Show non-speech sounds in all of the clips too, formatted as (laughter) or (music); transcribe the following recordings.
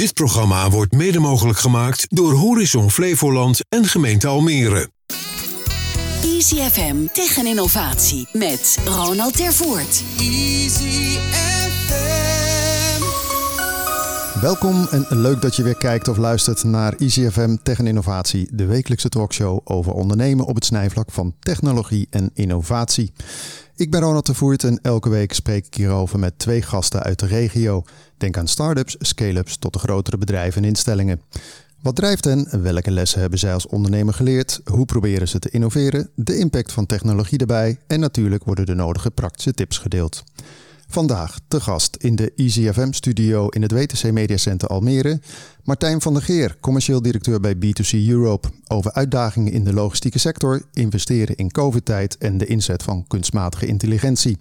Dit programma wordt mede mogelijk gemaakt door Horizon Flevoland en gemeente Almere. Easy FM tegen innovatie met Ronald Tervoort. Easy FM. Welkom en leuk dat je weer kijkt of luistert naar EasyFM Tech en Innovatie, de wekelijkse talkshow over ondernemen op het snijvlak van technologie en innovatie. Ik ben Ronald de Voert en elke week spreek ik hierover met twee gasten uit de regio. Denk aan start-ups, scale-ups tot de grotere bedrijven en instellingen. Wat drijft hen? Welke lessen hebben zij als ondernemer geleerd? Hoe proberen ze te innoveren? De impact van technologie erbij en natuurlijk worden de nodige praktische tips gedeeld. Vandaag te gast in de EasyFM studio in het WTC Media Center Almere. Martijn van der Geer, commercieel directeur bij B2C Europe. Over uitdagingen in de logistieke sector, investeren in COVID-tijd en de inzet van kunstmatige intelligentie.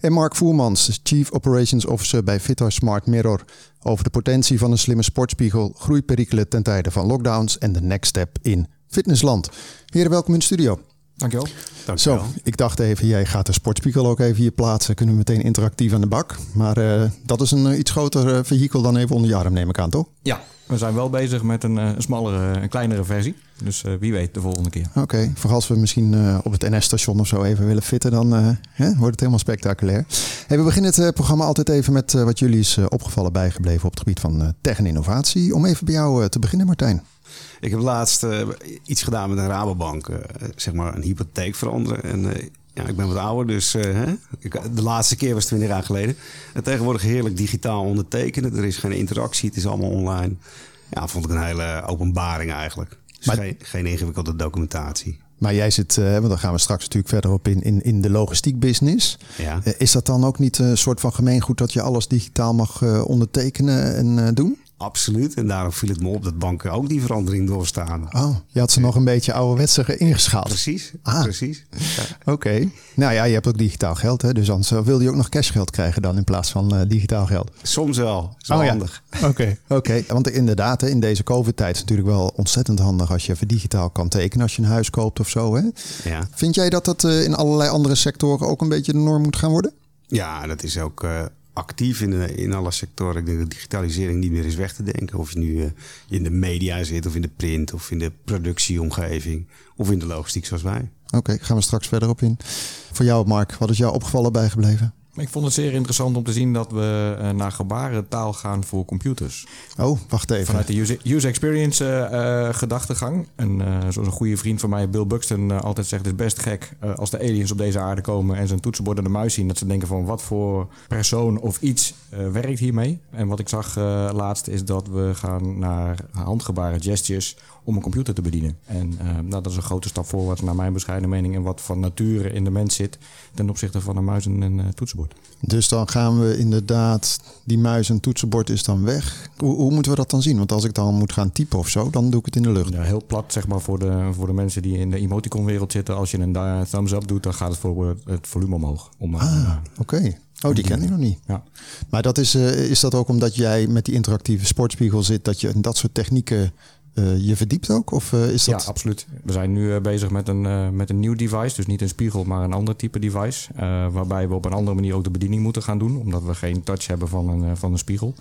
En Mark Voermans, Chief Operations Officer bij Vitar Smart Mirror. Over de potentie van een slimme sportspiegel, groeiperikelen ten tijde van lockdowns en de next step in fitnessland. Heren, welkom in de studio. Dankjewel. Zo, ik dacht even, jij gaat de sportspiegel ook even hier plaatsen. Kunnen we meteen interactief aan de bak. Maar uh, dat is een uh, iets groter uh, vehikel dan even onder je arm, neem ik aan, toch? Ja, we zijn wel bezig met een, een smallere, een kleinere versie. Dus wie weet de volgende keer. Oké, okay, voor als we misschien op het NS-station of zo even willen fitten, dan hè, wordt het helemaal spectaculair. Hey, we beginnen het programma altijd even met wat jullie is opgevallen bijgebleven op het gebied van tech en innovatie. Om even bij jou te beginnen, Martijn. Ik heb laatst uh, iets gedaan met een Rabobank. Uh, zeg maar een hypotheek veranderen. En uh, ja, ik ben wat ouder, dus hè? Ik, de laatste keer was 20 jaar geleden. En tegenwoordig heerlijk digitaal ondertekenen. Er is geen interactie, het is allemaal online. Ja, vond ik een hele openbaring eigenlijk. Dus maar, geen, geen ingewikkelde documentatie. Maar jij zit, want daar gaan we straks natuurlijk verder op in, in, in de logistiek business. Ja. is dat dan ook niet een soort van gemeengoed dat je alles digitaal mag ondertekenen en doen? Absoluut. En daarom viel het me op dat banken ook die verandering doorstaan. Oh, je had ze nog een beetje ouderwetser ingeschaald. Precies, ah. precies. Ja. (laughs) Oké. Nou ja, je hebt ook digitaal geld, hè? dus anders wil je ook nog cashgeld krijgen dan in plaats van uh, digitaal geld. Soms wel. Zo oh, handig. (laughs) Oké, oké. Okay. Want inderdaad, hè, in deze COVID-tijd is het natuurlijk wel ontzettend handig als je even digitaal kan tekenen als je een huis koopt of zo. Hè? Ja. Vind jij dat dat uh, in allerlei andere sectoren ook een beetje de norm moet gaan worden? Ja, dat is ook... Uh, actief in, de, in alle sectoren. Ik denk dat digitalisering niet meer is weg te denken. Of je nu uh, in de media zit, of in de print, of in de productieomgeving, of in de logistiek zoals wij. Oké, gaan we straks verder op in. Voor jou, Mark, wat is jou opgevallen bijgebleven? Ik vond het zeer interessant om te zien dat we uh, naar gebarentaal gaan voor computers. Oh, wacht even. Vanuit de user, user experience uh, gedachtegang. En zoals een goede vriend van mij, Bill Buxton, altijd zegt: het is best gek als de aliens op deze aarde komen en zijn toetsenbord en de muis zien. Dat ze denken van wat voor persoon of iets werkt hiermee. En wat ik zag laatst is dat we gaan naar handgebaren, gestures om een computer te bedienen. En nou, dat is een grote stap voorwaarts naar mijn bescheiden mening en wat van nature in de mens zit ten opzichte van een muis en een uh, toetsenbord. Dus dan gaan we inderdaad, die muis en toetsenbord is dan weg. Hoe, hoe, moeten we dat dan zien? Want als ik dan moet gaan typen of zo, dan doe ik het in de lucht. Ja, heel plat zeg maar voor de, voor de mensen die in de emoticon wereld zitten. Als je een thumbs up doet, dan gaat het voor het volume omhoog. Om, ah, uh, oké. Okay. Oh, die ken ik nog niet. Ja. Maar dat is, uh, is dat ook omdat jij met die interactieve sportspiegel zit, dat je dat soort technieken uh, je verdiept ook? Of uh, is dat... Ja, absoluut. We zijn nu uh, bezig met een, met een nieuw device. Dus niet een spiegel, maar een ander type device. waarbij we op een andere manier ook de bediening moeten gaan doen. Omdat we geen touch hebben van een, van een spiegel.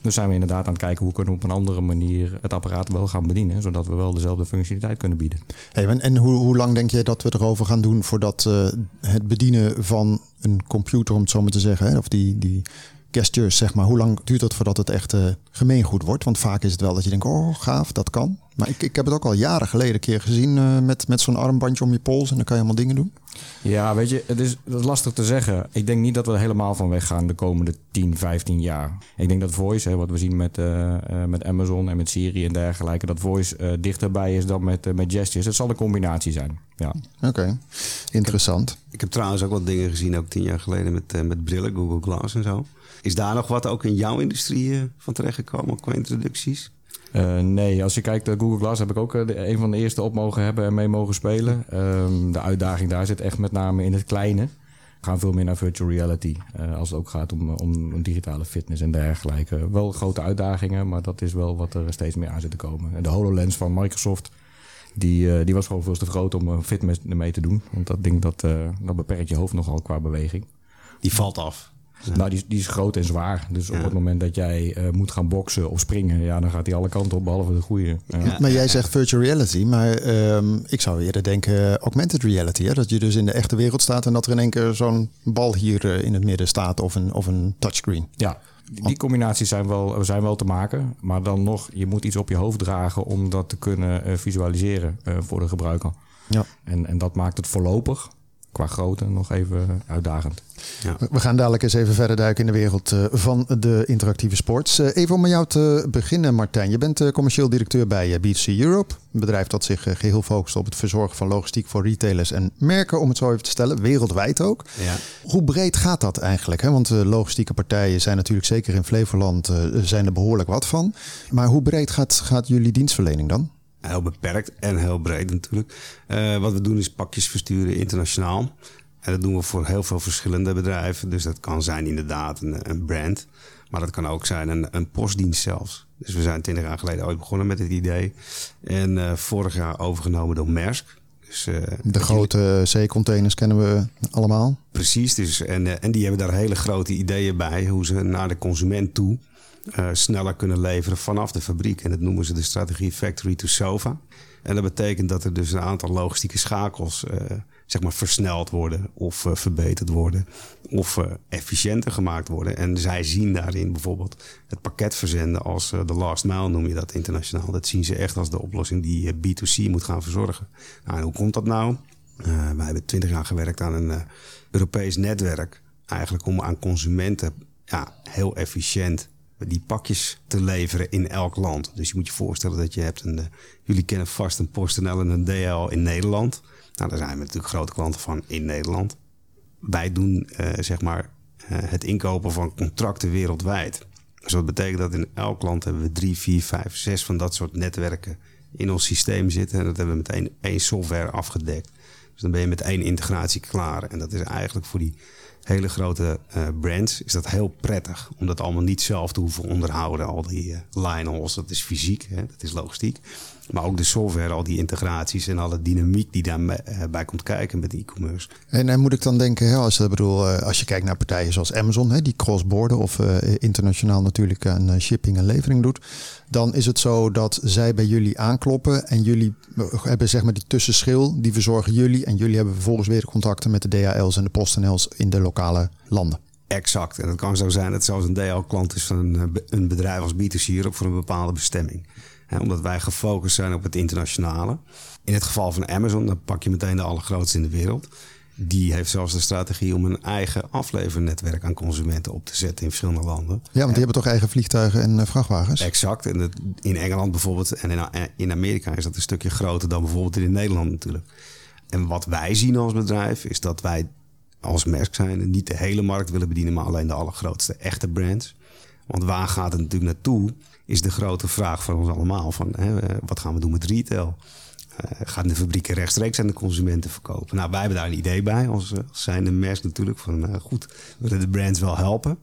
Dus zijn we inderdaad aan het kijken hoe kunnen we op een andere manier het apparaat wel gaan bedienen. Zodat we wel dezelfde functionaliteit kunnen bieden. Hey, en en hoe, hoe lang denk je dat we erover gaan doen voordat het bedienen van een computer, om het zo maar te zeggen, hè, of die, die gestures, zeg maar. Hoe lang duurt het voordat het echt uh, gemeengoed wordt? Want vaak is het wel dat je denkt, oh gaaf, dat kan. Maar ik, ik heb het ook al jaren geleden een keer gezien uh, met, met zo'n armbandje om je pols en dan kan je allemaal dingen doen. Ja, weet je, het is, dat is lastig te zeggen. Ik denk niet dat we er helemaal van weggaan de komende 10, 15 jaar. Ik denk dat voice, hè, wat we zien met, uh, met Amazon en met Siri en dergelijke, dat voice dichterbij is dan met, met gestures. Het zal een combinatie zijn. Ja. Oké, okay. interessant. Ik heb, ik heb, trouwens ook wat dingen gezien, ook tien jaar geleden met, met brillen, Google Glass en zo. Is daar nog wat ook in jouw industrie uh, van terechtgekomen qua introducties? Uh, nee, als je kijkt naar Google Glass heb ik ook de, een van de eerste op mogen hebben en mee mogen spelen. Um, de uitdaging daar zit echt met name in het kleine. We gaan veel meer naar virtual reality uh, als het ook gaat om, om, om, digitale fitness en dergelijke. Wel grote uitdagingen, maar dat is wel wat er steeds meer aan zit te komen. En de HoloLens van Microsoft, die, die was gewoon veel te groot om fitness ermee te doen. Want dat ding dat, dat beperkt je hoofd nogal qua beweging. Die valt af. Nou, die, die is groot en zwaar. Dus op het moment dat jij eh, moet gaan boksen of springen, ja, dan gaat hij alle kanten op, behalve de goede. Ja. Maar jij zegt virtual reality, maar ehm, ik zou eerder denken augmented reality. Hè? Dat je dus in de echte wereld staat en dat er in één keer zo'n bal hier eh, in het midden staat of een, of een touchscreen. Ja, die combinaties zijn wel, zijn wel te maken. Maar dan nog, je moet iets op je hoofd dragen om dat te kunnen eh, visualiseren eh, voor de gebruiker. Ja. En, en dat maakt het voorlopig qua grootte nog even uitdagend. We gaan dadelijk eens even verder duiken in de wereld eh, van de interactieve sports. Eh, Even om met jou te beginnen, Martijn. Je bent eh, commercieel directeur bij B2C Europe. Een bedrijf dat zich geheel focust op het verzorgen van logistiek voor retailers en merken, om het zo even te stellen, wereldwijd ook. Ja. Hoe breed gaat dat eigenlijk? Hè? Want logistieke partijen zijn natuurlijk zeker in Flevoland zijn er behoorlijk wat van. Maar hoe breed gaat, gaat jullie dienstverlening dan? Heel beperkt en heel breed natuurlijk. wat we doen is pakjes versturen internationaal. En dat doen we voor heel veel verschillende bedrijven. Dus dat kan zijn inderdaad een, een brand. Maar dat kan ook zijn een, een, postdienst zelfs. Dus we zijn twintig jaar geleden ooit begonnen met het idee. En uh, vorig jaar overgenomen door Maersk. Dus, uh, de grote zeecontainers kennen we allemaal. Precies, dus, en, uh, en die hebben daar hele grote ideeën bij. Hoe ze naar de consument toe sneller kunnen leveren vanaf de fabriek. En dat noemen ze de strategie Factory to Sofa. En dat betekent dat er dus een aantal logistieke schakels zeg maar versneld worden of uh, verbeterd worden of uh, efficiënter gemaakt worden. En zij zien daarin bijvoorbeeld het pakket verzenden als uh, de last mile noem je dat internationaal. Dat zien ze echt als de oplossing die B2C moet gaan verzorgen. Nou, en hoe komt dat nou? wij hebben twintig jaar gewerkt aan een Europees netwerk. Eigenlijk om aan consumenten ja, heel efficiënt die pakjes te leveren in elk land. Dus je moet je voorstellen dat je hebt een... jullie kennen vast een PostNL en een DL in Nederland... Nou, daar zijn we natuurlijk grote klanten van in Nederland. Wij doen uh, zeg maar uh, het inkopen van contracten wereldwijd. Dus dat betekent dat in elk land hebben we drie, vier, vijf, zes van dat soort netwerken in ons systeem zitten. En dat hebben we meteen één software afgedekt. Dus dan ben je met één integratie klaar. En dat is eigenlijk voor die hele grote uh, brands is dat heel prettig. Om dat allemaal niet zelf te hoeven onderhouden. Al die uh, line hauls, dat is fysiek, hè, dat is logistiek. Maar ook de software, al die integraties en alle dynamiek die daarbij bij komt kijken met e-commerce. En, en moet ik dan denken, hè, als, bedoel, als je kijkt naar partijen zoals Amazon, hè, die cross-border of uh, internationaal natuurlijk aan shipping en levering doet. Dan is het zo dat zij bij jullie aankloppen en jullie hebben zeg maar die tussenschil, die verzorgen jullie. En jullie hebben vervolgens weer contacten met de DHL's en de PostNL's in de lokale landen. Exact. En het kan zo zijn dat zelfs een DHL-klant is van een, een bedrijf als B2C hier ook voor een bepaalde bestemming omdat wij gefocust zijn op het internationale. In het geval van Amazon, dan pak je meteen de allergrootste in de wereld. Die heeft zelfs de strategie om een eigen aflevernetwerk aan consumenten op te zetten in verschillende landen. Ja, want die hebben toch eigen vliegtuigen en vrachtwagens? Exact. En in Engeland bijvoorbeeld en in, in Amerika is dat een stukje groter dan bijvoorbeeld in Nederland natuurlijk. En wat wij zien als bedrijf is dat wij als merk zijn niet de hele markt willen bedienen, maar alleen de allergrootste echte brands. Want waar gaat het natuurlijk naartoe? Is de grote vraag voor ons allemaal. Van, hè, eh, wat gaan we doen met retail? Uh, gaan de fabrieken rechtstreeks aan de consumenten verkopen? Nou, wij hebben daar een idee bij, als, eh, als zijnde MERS natuurlijk. Van goed, we willen de brands wel helpen.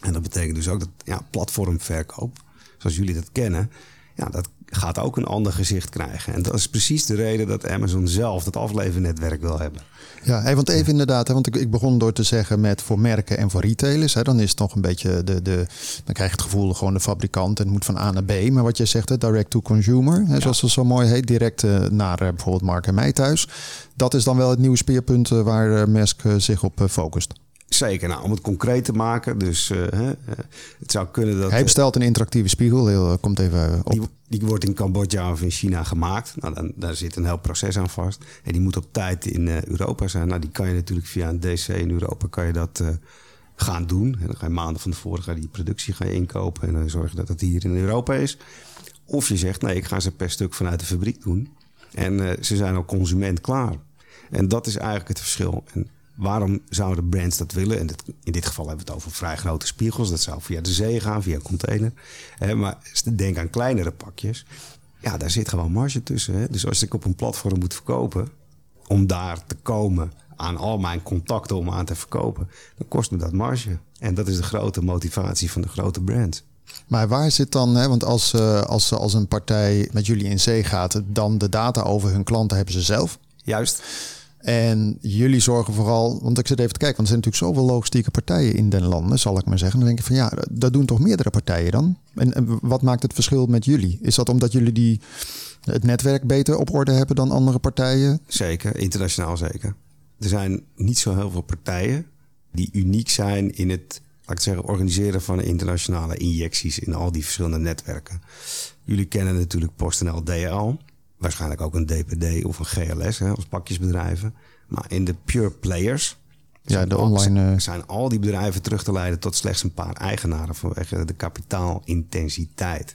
En dat betekent dus ook dat ja, platformverkoop, zoals jullie dat kennen, ja, dat gaat ook een ander gezicht krijgen. En dat is precies de reden dat Amazon zelf dat aflevernetwerk wil hebben. Ja, hey, want even inderdaad, hè, want ik, ik begon door te zeggen met voor merken en voor retailers. Hè, dan is het nog een beetje de, de. Dan krijg je het gevoel gewoon de fabrikant en het moet van A naar B. Maar wat je zegt, hè, direct to consumer, hè, zoals het zo mooi heet, direct uh, naar uh, bijvoorbeeld Mark en mij thuis. Dat is dan wel het nieuwe speerpunt uh, waar Maersk zich op focust. Zeker, nou, om het concreet te maken. Dus uh, uh, het zou kunnen dat. Hij bestelt een interactieve spiegel, heel, komt even op. Die, die, wordt in Cambodja of in China gemaakt. Nou, dan, daar zit een heel proces aan vast. En die moet op tijd in uh, Europa zijn. Nou, die kan je natuurlijk via een DC in Europa kan je dat gaan doen. En dan ga je maanden van tevoren ga je die productie ga je inkopen. En dan zorg je dat het hier in Europa is. Of je zegt, nee, ik ga ze per stuk vanuit de fabriek doen. En ze zijn al consument klaar. En dat is eigenlijk het verschil. En Waarom zouden brands dat willen? En in dit geval hebben we het over vrij grote spiegels. Dat zou via de zee gaan, via een container. maar denk aan kleinere pakjes. Ja, daar zit gewoon marge tussen. Hè? Dus als ik op een platform moet verkopen, om daar te komen aan al mijn contacten om aan te verkopen, dan kost me dat marge. En dat is de grote motivatie van de grote brands. Maar waar zit dan, hè, want als, uh, als, als een partij met jullie in zee gaat, dan de data over hun klanten hebben ze zelf. Juist. En jullie zorgen vooral, want ik zit even te kijken, want er zijn natuurlijk zoveel logistieke partijen in den landen, zal ik maar zeggen. Dan denk ik van ja, dat doen toch meerdere partijen dan? En, wat maakt het verschil met jullie? Is dat omdat jullie die, het netwerk beter op orde hebben dan andere partijen? Zeker, internationaal zeker. Er zijn niet zo heel veel partijen die uniek zijn in het, laat ik zeggen, organiseren van internationale injecties in al die verschillende netwerken. Jullie kennen natuurlijk PostNL DL, waarschijnlijk ook een DPD of een GLS hè, als pakjesbedrijven. Maar in de pure players Ja, de online. eh, zijn al die bedrijven terug te leiden tot slechts een paar eigenaren vanwege de kapitaalintensiteit.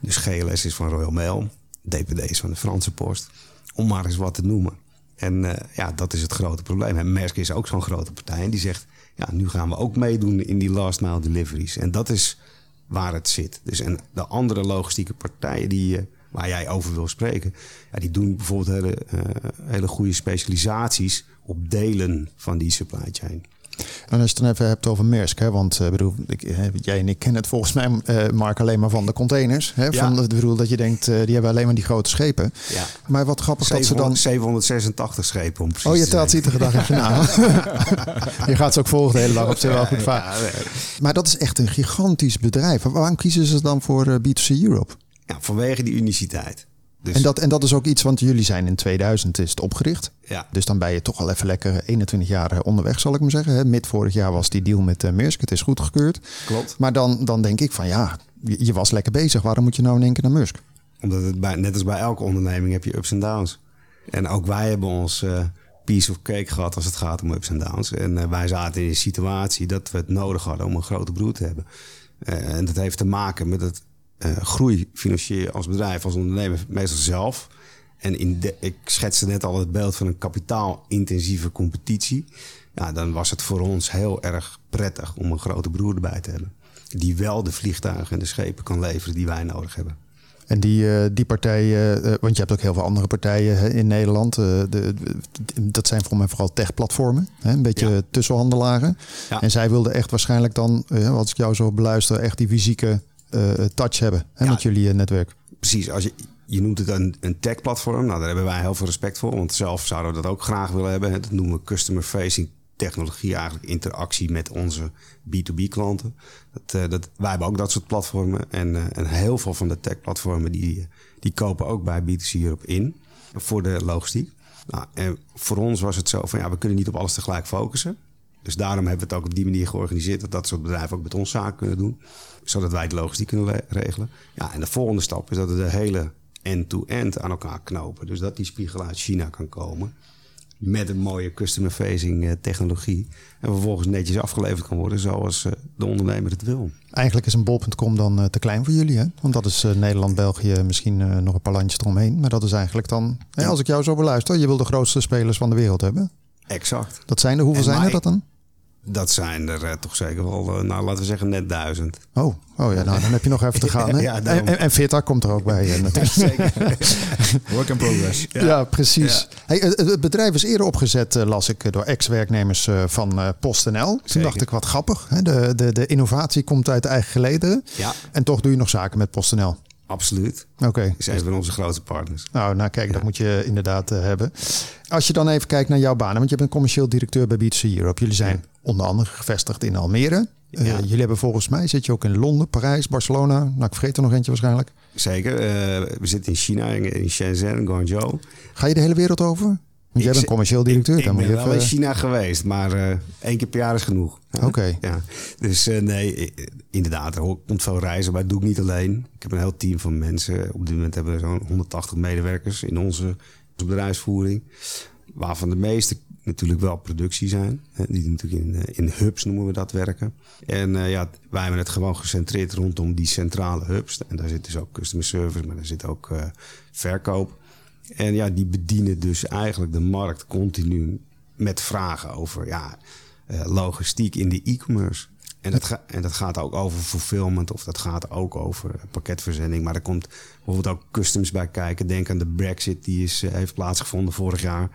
Dus GLS is van Royal Mail, DPD is van de Franse Post, om maar eens wat te noemen. En eh, ja, dat is het grote probleem. En Maersk is ook zo'n grote partij en die zegt, ja, nu gaan we ook meedoen in die last mile deliveries. En dat is waar het zit. Dus en de andere logistieke partijen die, eh, waar jij over wil spreken, ja, die doen bijvoorbeeld hele, eh, hele goede specialisaties op delen van die supply chain. En als je het dan even hebt over Maersk, hè, want eh, bedoel, ik, eh, jij en ik kennen het volgens mij, Mark, alleen maar van de containers. Hè, Ja. van, ik bedoel, dat je denkt, die hebben alleen maar die grote schepen. Ja. Maar wat grappig dat ze dan... 786 schepen om precies Oh, je te telt iedere dag even na. (laughs) je gaat ze ook volgen de hele dag op goed. Ja, nee. Maar dat is echt een gigantisch bedrijf. Waarom kiezen ze dan voor eh, B2C Europe? Ja, vanwege die uniciteit. Dus, En dat, en dat is ook iets, want jullie zijn in 2000 is het opgericht. ja, Dus dan ben je toch al even lekker 21 jaar onderweg, zal ik maar zeggen. hè. Mid vorig jaar was die deal met eh, Maersk. Het is goedgekeurd. klopt. Maar dan, dan denk ik van ja, je, je was lekker bezig. Waarom moet je nou in één keer naar Musk? Omdat het bij, net als bij elke onderneming heb je ups en downs. En ook wij hebben ons eh, piece of cake gehad als het gaat om ups en downs. En eh, wij zaten in een situatie dat we het nodig hadden om een grote broer te hebben. Eh, en dat heeft te maken met het eh, groei financier als bedrijf, als ondernemer, meestal zelf. En in de, ik schetste net al het beeld van een kapitaalintensieve competitie. Ja, dan was het voor ons heel erg prettig om een grote broer erbij te hebben. Die wel de vliegtuigen en de schepen kan leveren die wij nodig hebben. En die, eh, die partijen, eh, want je hebt ook heel veel andere partijen hè, in Nederland. de, dat zijn voor mij vooral techplatformen. Een beetje Ja. tussenhandelaren. Ja. En zij wilden echt waarschijnlijk dan, als ik jou zo beluister, echt die fysieke touch hebben hè, Ja. met jullie eh, netwerk. precies, als je, je noemt het een, een tech-platform. Nou, daar hebben wij heel veel respect voor. Want zelf zouden we dat ook graag willen hebben. Dat noemen we customer-facing technologie. Eigenlijk interactie met onze B2B-klanten. Dat, eh, dat, wij hebben ook dat soort platformen. En, eh, en heel veel van de tech-platformen die, die kopen ook bij B2C Europe in. Voor de logistiek. Nou, en voor ons was het zo van ja, we kunnen niet op alles tegelijk focussen. Dus daarom hebben we het ook op die manier georganiseerd dat dat soort bedrijven ook met ons zaken kunnen doen. Zodat wij de logistiek kunnen le- regelen. Ja, en de volgende stap is dat we de hele end-to-end aan elkaar knopen. Dus dat die spiegel uit China kan komen. Met een mooie customer-facing eh, technologie. En vervolgens netjes afgeleverd kan worden zoals eh, de ondernemer het wil. Eigenlijk is een bol.com dan eh, te klein voor jullie. Hè? Want dat is Nederland, België, misschien nog een paar landjes eromheen. Maar dat is eigenlijk dan, hè, als ik jou zo beluister, je wil de grootste spelers van de wereld hebben. Exact. Dat zijn er, hoeveel En zijn er dat dan? Dat zijn er eh, toch zeker wel, eh, nou laten we zeggen, net duizend. Oh, oh ja, nou dan heb je nog even te (laughs) gaan. Hè? Ja, daarom. en, en, Vita komt er ook bij eh, natuurlijk. (laughs) (laughs) Work in progress. Ja, precies. Hey, het, bedrijf is eerder opgezet, las ik, door ex-werknemers van PostNL. Toen Zeker. dacht ik, wat grappig. Hè? De, de, de innovatie komt uit eigen gelederen. Ja, En toch doe je nog zaken met PostNL. Absoluut. Oké. Is een van onze grootste partners. Nou, nou kijk, dat moet je inderdaad eh, hebben. Als je dan even kijkt naar jouw banen, want je bent commercieel directeur bij B2C Europe. Jullie zijn onder andere gevestigd in Almere. Eh, Ja. Jullie hebben volgens mij, zit je ook in Londen, Parijs, Barcelona. Nou, ik vergeet er nog eentje waarschijnlijk. Zeker. eh, we zitten in China, in, in Shenzhen, Guangzhou. Ga je de hele wereld over? Want jij Ik bent commercieel directeur. Ik, dan ik ben je wel in even... China geweest, maar eh, één keer per jaar is genoeg. Oké. Ja. Dus eh, nee, eh, inderdaad, er komt veel reizen, maar dat doe ik niet alleen. Ik heb een heel team van mensen. Op dit moment hebben we zo'n 180 medewerkers in onze, bedrijfsvoering. Waarvan de meeste natuurlijk wel productie zijn. hè, Die natuurlijk in, eh, in hubs noemen we dat werken. En eh, ja, wij hebben het gewoon gecentreerd rondom die centrale hubs. En daar zit dus ook customer service, maar daar zit ook eh, verkoop. En ja, die bedienen dus eigenlijk de markt continu met vragen over ja, eh, logistiek in de e-commerce. En dat, en dat gaat ook over fulfillment of dat gaat ook over pakketverzending. Maar er komt bijvoorbeeld ook customs bij kijken. Denk aan de Brexit die is, eh, heeft plaatsgevonden vorig jaar.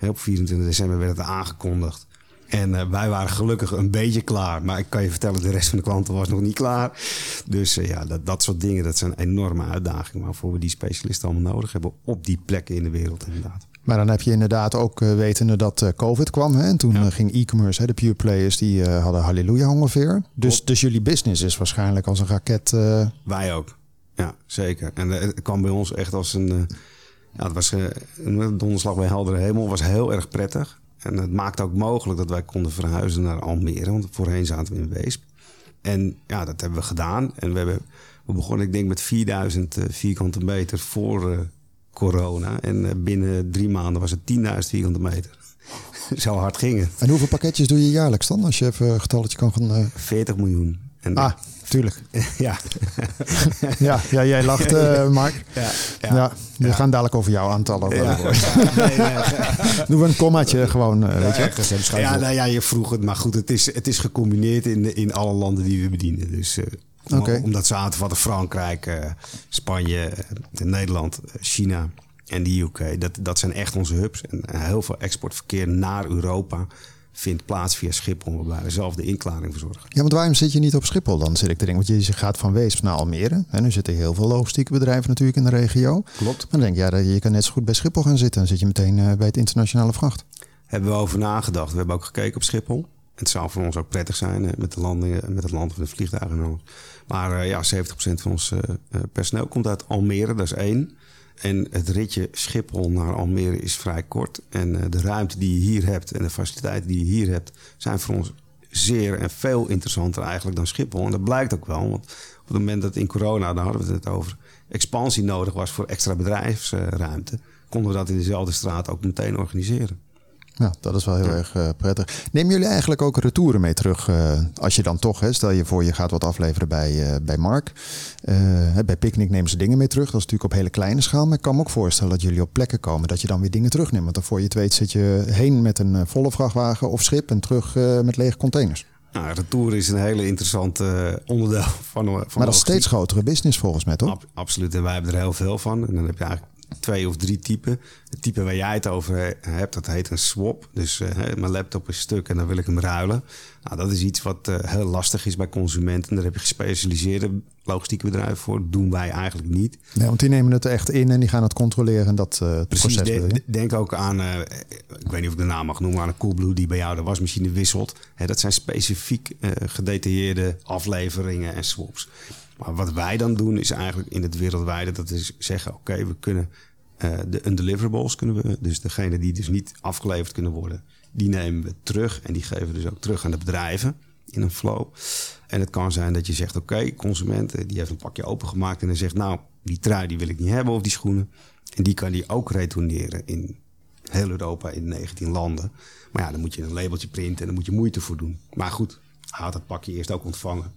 Op 24 december werd het aangekondigd. En eh, wij waren gelukkig een beetje klaar. Maar ik kan je vertellen, de rest van de klanten was nog niet klaar. Dus eh, ja, dat, dat soort dingen, dat zijn enorme uitdagingen... waarvoor we die specialisten allemaal nodig hebben... op die plekken in de wereld inderdaad. Maar dan heb je inderdaad ook uh, wetende dat COVID kwam. Hè? En toen Ja. ging e-commerce, de pure players, die hadden halleluja ongeveer. Dus, dus jullie business is waarschijnlijk als een raket. Wij ook. Ja, zeker. En eh, het kwam bij ons echt als een... eh, ja, het was eh, een donderslag bij heldere hemel. was heel erg prettig. En het maakte ook mogelijk dat wij konden verhuizen naar Almere. Want voorheen zaten we in Weesp. En ja, dat hebben we gedaan. En we, hebben, we begonnen, ik denk, met 4000 eh, vierkante meter voor eh, corona. En eh, binnen drie maanden was het 10.000 vierkante meter. (laughs) Zo hard ging het. En hoeveel pakketjes doe je jaarlijks dan? Als je even een getalletje kan gaan... eh, 40 miljoen. En Ah, tuurlijk. (laughs) ja. Ja, ja jij lacht, eh, (laughs) Mark. ja, Ja, we gaan dadelijk over jouw aantallen. ook wel Ja. hebben. (laughs) Nee, nee, Doen we een kommaatje gewoon, eh, weet je. Ja, nou ja, je vroeg het. Maar goed, het is, het is gecombineerd in, in alle landen die we bedienen. Dus eh, om, Oké. om dat samen te vatten, Frankrijk, eh, Spanje, eh, Nederland, eh, China en de UK. Dat, dat zijn echt onze hubs. En eh, heel veel exportverkeer naar Europa vindt plaats via Schiphol. Waarbij we zelf de inklaring verzorgen. Ja, want waarom zit je niet op Schiphol dan, zit ik te denken? Want je gaat van Weesp naar Almere. En nu zitten heel veel logistieke bedrijven natuurlijk in de regio. Klopt. Maar dan denk ik, ja, je kan net zo goed bij Schiphol gaan zitten. Dan zit je meteen eh, bij het internationale vracht. Hebben we over nagedacht. We hebben ook gekeken op Schiphol. Het zou voor ons ook prettig zijn eh, met de landingen, met het land van de vliegtuigen. Maar eh, ja, 70% van ons eh, eh, personeel komt uit Almere, dat is één. En het ritje Schiphol naar Almere is vrij kort. En eh, de ruimte die je hier hebt en de faciliteiten die je hier hebt, zijn voor ons zeer en veel interessanter eigenlijk dan Schiphol. En dat blijkt ook wel. Want op het moment dat in corona, daar hadden we het over, expansie nodig was voor extra bedrijfsruimte, konden we dat in dezelfde straat ook meteen organiseren. Ja, dat is wel heel erg eh, prettig. Nemen jullie eigenlijk ook retouren mee terug? eh, als je dan toch, hè, stel je voor je gaat wat afleveren bij, eh, bij Mark. Bij Picnic nemen ze dingen mee terug. Dat is natuurlijk op hele kleine schaal. Maar ik kan me ook voorstellen dat jullie op plekken komen dat je dan weer dingen terugneemt. Want dan voor je het weet zit je heen met een volle vrachtwagen of schip en terug met lege containers. Nou, retour is een hele interessante onderdeel van, van maar dat is steeds grotere business volgens mij, toch? Ab- absoluut, en wij hebben er heel veel van. En dan heb je eigenlijk twee of drie typen. Het type waar jij het over he- hebt, dat heet een swap. Dus eh, mijn laptop is stuk en dan wil ik hem ruilen. Nou, dat is iets wat eh, heel lastig is bij consumenten. Daar heb je gespecialiseerde logistieke bedrijven voor. Dat doen wij eigenlijk niet. Nee, want die nemen het echt in en die gaan het controleren. En dat eh, Precies, proces de- denk ook aan, ik weet niet of ik de naam mag noemen, aan een Coolblue die bij jou de wasmachine wisselt. Hè, dat zijn specifiek gedetailleerde afleveringen en swaps. Maar wat wij dan doen is eigenlijk in het wereldwijde, dat is zeggen, oké, we kunnen eh, de undeliverables, kunnen we, dus degene die dus niet afgeleverd kunnen worden, die nemen we terug en die geven we dus ook terug aan de bedrijven in een flow. En het kan zijn dat je zegt, oké, consument eh, die heeft een pakje opengemaakt en dan zegt, nou, die trui die wil ik niet hebben of die schoenen. En die kan die ook retourneren in heel Europa in 19 landen. Maar ja, dan moet je een labeltje printen en dan moet je moeite voor doen. Maar goed, had dat pakje eerst ook ontvangen.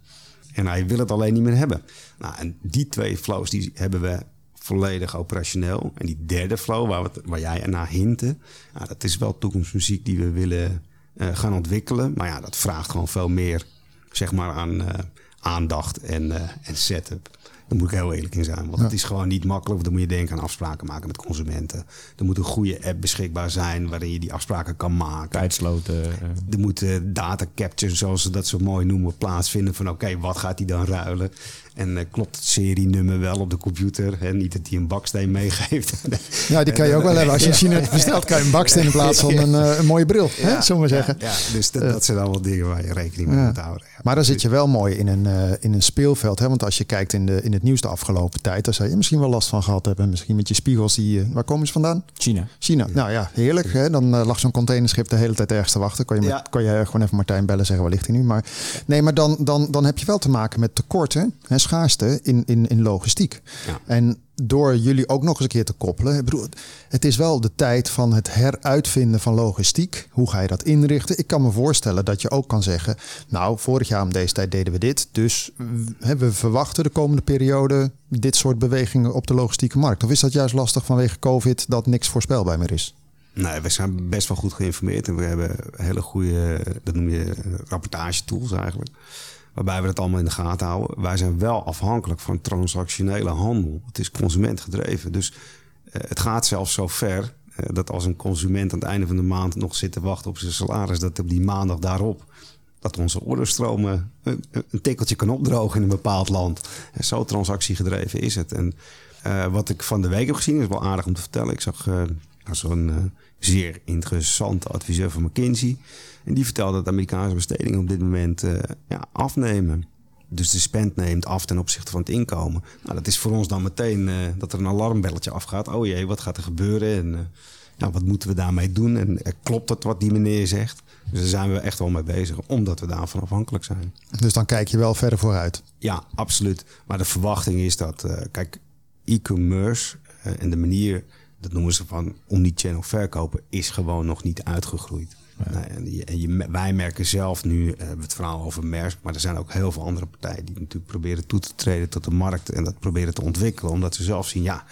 En hij wil het alleen niet meer hebben. Nou, en die twee flows die hebben we volledig operationeel. En die derde flow, waar, waar jij naar hinten... Dat is wel toekomstmuziek die we willen eh, gaan ontwikkelen. Maar ja, dat vraagt gewoon veel meer zeg maar, aan eh, aandacht en, eh, en setup. Daar moet ik heel eerlijk in zijn. Want het is gewoon niet makkelijk. Dan moet je denken aan afspraken maken met consumenten. Er moet een goede app beschikbaar zijn waarin je die afspraken kan maken. Tijdsloten. eh, Er moet eh, data capture, zoals ze dat zo mooi noemen, plaatsvinden. Van oké, wat gaat hij dan ruilen? En eh, klopt het serienummer wel op de computer? Hè? Niet dat hij een baksteen meegeeft. (laughs) Ja, die kan je ook wel hebben. Als je een China bestelt, kan je een baksteen in plaats van een, eh, een mooie bril. Hè, zullen we zeggen. Ja, dus dat, dat zijn allemaal dingen waar je rekening mee Ja. moet houden. Ja. Maar dan zit je wel mooi in een, eh, in een speelveld. Hè? Want als je kijkt in, de, in het nieuws de afgelopen tijd, dan zou je misschien wel last van gehad hebben. Misschien met je spiegels. Die, waar komen ze vandaan? China. China. Nou ja, heerlijk. Hè? Dan lag zo'n containerschip de hele tijd ergens te wachten. Kon je, met, Ja. kon je gewoon even Martijn bellen zeggen, waar ligt hij nu? Maar, nee, maar dan, dan, dan heb je wel te maken met tekorten en schaarste in, in, in logistiek. Ja. En door jullie ook nog eens een keer te koppelen. Ik bedoel, het is wel de tijd van het heruitvinden van logistiek. Hoe ga je dat inrichten? Ik kan me voorstellen dat je ook kan zeggen... nou, vorig jaar om deze tijd deden we dit. Dus hè, we verwachten de komende periode dit soort bewegingen op de logistieke markt. Of is dat juist lastig vanwege COVID dat niks voorspelbaar meer is? Nee, we zijn best wel goed geïnformeerd. En we hebben hele goede, dat noem je eh, rapportagetools eigenlijk. Waarbij we het allemaal in de gaten houden. Wij zijn wel afhankelijk van transactionele handel. Het is consumentgedreven. Dus eh, het gaat zelfs zo ver eh, dat als een consument aan het einde van de maand nog zit te wachten op zijn salaris, dat op die maandag daarop dat onze orderstromen een, een tikkeltje kan opdrogen in een bepaald land. En zo transactiegedreven is het. En eh, wat ik van de week heb gezien is wel aardig om te vertellen. Ik zag eh, Zeer interessante adviseur van McKinsey. En die vertelde dat de Amerikaanse bestedingen op dit moment uh, ja, afnemen. Dus de spend neemt af ten opzichte van het inkomen. Nou, dat is voor ons dan meteen uh, dat er een alarmbelletje afgaat. Oh jee, wat gaat er gebeuren? En nou, wat moeten we daarmee doen? En klopt het wat die meneer zegt? Dus daar zijn we echt wel mee bezig, omdat we daarvan afhankelijk zijn. Dus dan kijk je wel verder vooruit? Ja, absoluut. Maar de verwachting is dat, kijk, e-commerce en de manier, dat noemen ze van omnichannel verkopen, is gewoon nog niet uitgegroeid. Ja. Nou, en, je, en je, wij merken zelf nu, uh, hebben we het verhaal over Maersk, maar er zijn ook heel veel andere partijen die natuurlijk proberen toe te treden tot de markt en dat proberen te ontwikkelen, omdat ze zelf zien, ja,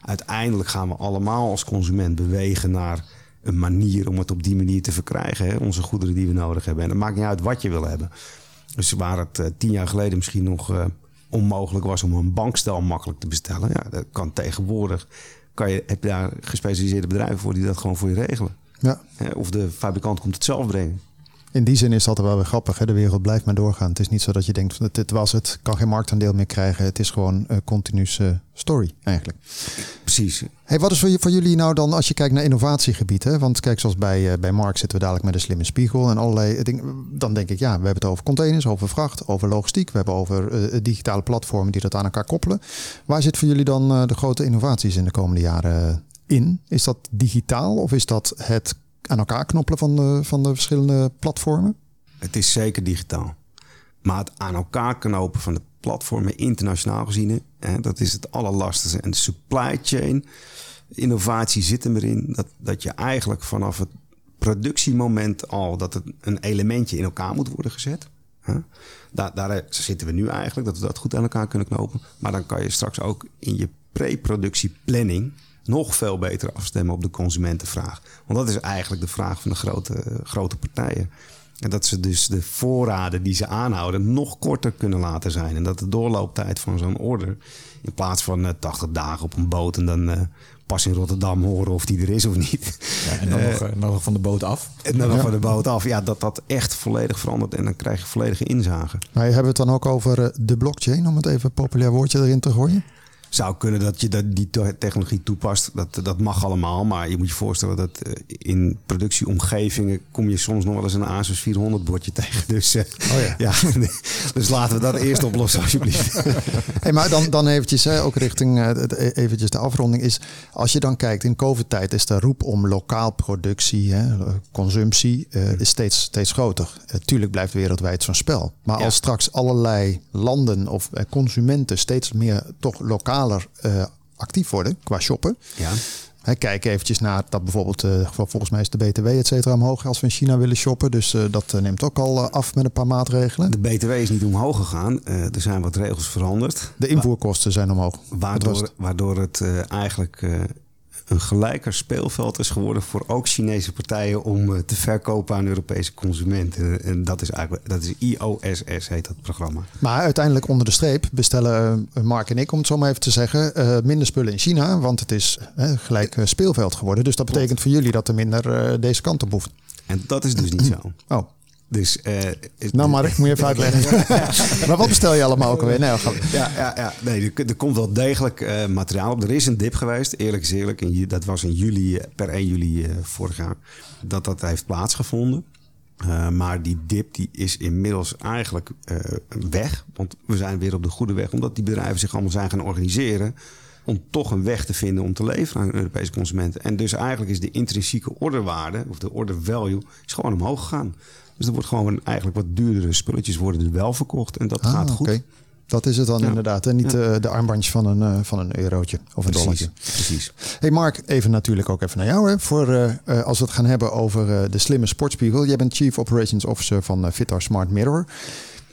uiteindelijk gaan we allemaal als consument bewegen naar een manier om het op die manier te verkrijgen. Hè? Onze goederen die we nodig hebben. En het maakt niet uit wat je wil hebben. Dus waar het uh, tien jaar geleden misschien nog uh, onmogelijk was om een bankstel makkelijk te bestellen. Ja, dat kan tegenwoordig. Kan je, heb je daar gespecialiseerde bedrijven voor die dat gewoon voor je regelen. Ja. Of de fabrikant komt het zelf brengen. In die zin is dat wel weer grappig. Hè? De wereld blijft maar doorgaan. Het is niet zo dat je denkt, dit was het, kan geen marktaandeel meer krijgen. Het is gewoon een continue story eigenlijk. Precies. Hey, wat is voor, voor jullie nou dan als je kijkt naar innovatiegebied? Hè? Want kijk, zoals bij, bij Mark zitten we dadelijk met een slimme spiegel en allerlei dingen. Dan denk ik, ja, we hebben het over containers, over vracht, over logistiek. We hebben over uh, digitale platformen die dat aan elkaar koppelen. Waar zit voor jullie dan uh, de grote innovaties in de komende jaren in? Is dat digitaal of is dat het aan elkaar knoppelen van de, van de verschillende platformen? Het is zeker digitaal. Maar het aan elkaar knopen van de platformen internationaal gezien, hè, dat is het allerlastigste. En de supply chain innovatie zit er erin dat, dat je eigenlijk vanaf het productiemoment al dat het een elementje in elkaar moet worden gezet. Hè. Daar, daar zitten we nu eigenlijk, dat we dat goed aan elkaar kunnen knopen. Maar dan kan je straks ook in je pre-productieplanning nog veel beter afstemmen op de consumentenvraag. Want dat is eigenlijk de vraag van de grote, grote partijen. En dat ze dus de voorraden die ze aanhouden nog korter kunnen laten zijn. En dat de doorlooptijd van zo'n order in plaats van uh, 80 dagen op een boot en dan uh, pas in Rotterdam horen of die er is of niet. Ja, en dan, uh, nog, nog van de boot af. En dan nog van de boot af. Ja, dat dat echt volledig verandert en dan krijg je volledige inzage. Maar hebben we het dan ook over de blockchain, om het even een populair woordje erin te gooien? Zou kunnen dat je dat, die technologie toepast. Dat, dat mag allemaal. Maar je moet je voorstellen dat in productieomgevingen kom je soms nog wel eens een Asus 400 bordje (laughs) tegen. Dus, uh, oh ja. ja. (laughs) dus laten we dat eerst oplossen alsjeblieft. (laughs) hey, maar dan, dan eventjes, hè, ook richting uh, eventjes de afronding is. Als je dan kijkt, in COVID-tijd is de roep om lokaal productie, hè, consumptie, uh, is steeds, steeds groter. tuurlijk blijft wereldwijd zo'n spel. Maar ja. als straks allerlei landen of consumenten steeds meer toch lokaal uh, actief worden qua shoppen. Ja. He, kijk eventjes naar dat bijvoorbeeld, uh, volgens mij is de BTW et cetera omhoog als we in China willen shoppen. Dus uh, dat neemt ook al af met een paar maatregelen. De BTW is niet omhoog gegaan. er zijn wat regels veranderd. De invoerkosten zijn omhoog. Waardoor het, waardoor het eigenlijk een gelijker speelveld is geworden voor ook Chinese partijen om te verkopen aan Europese consumenten. En dat is eigenlijk dat is IOSS heet dat programma. Maar uiteindelijk onder de streep bestellen Mark en ik, om het zo maar even te zeggen, uh, minder spullen in China, want het is uh, gelijk speelveld geworden. Dus dat betekent voor jullie dat er minder uh, deze kant op hoeft. En dat is dus niet zo. Oh. Dus, uh, nou, maar ik (laughs) moet je even uitleggen. maar wat bestel je allemaal ook alweer? Nee, ja, ja, ja, nee, er, er komt wel degelijk uh, materiaal op. Er is een dip geweest, eerlijk is eerlijk. In, dat was in juli, per 1 juli uh, vorig jaar, dat dat heeft plaatsgevonden. Maar die dip die is inmiddels eigenlijk weg. Want we zijn weer op de goede weg. Omdat die bedrijven zich allemaal zijn gaan organiseren om toch een weg te vinden om te leveren aan Europese consumenten. En dus eigenlijk is de intrinsieke orderwaarde, of de order value, is gewoon omhoog gegaan. Dus er wordt gewoon eigenlijk wat duurdere spulletjes worden er wel verkocht. En dat ah, gaat goed. Okay. Dat is het dan ja. inderdaad. En niet ja. uh, de armbandjes van een, uh, van een eurotje of een precies, dollartje. Precies. Hey Mark, even natuurlijk ook even naar jou. Hè, voor, uh, als we het gaan hebben over de slimme sportspiegel. Jij bent Chief Operations Officer van Fitar Smart Mirror.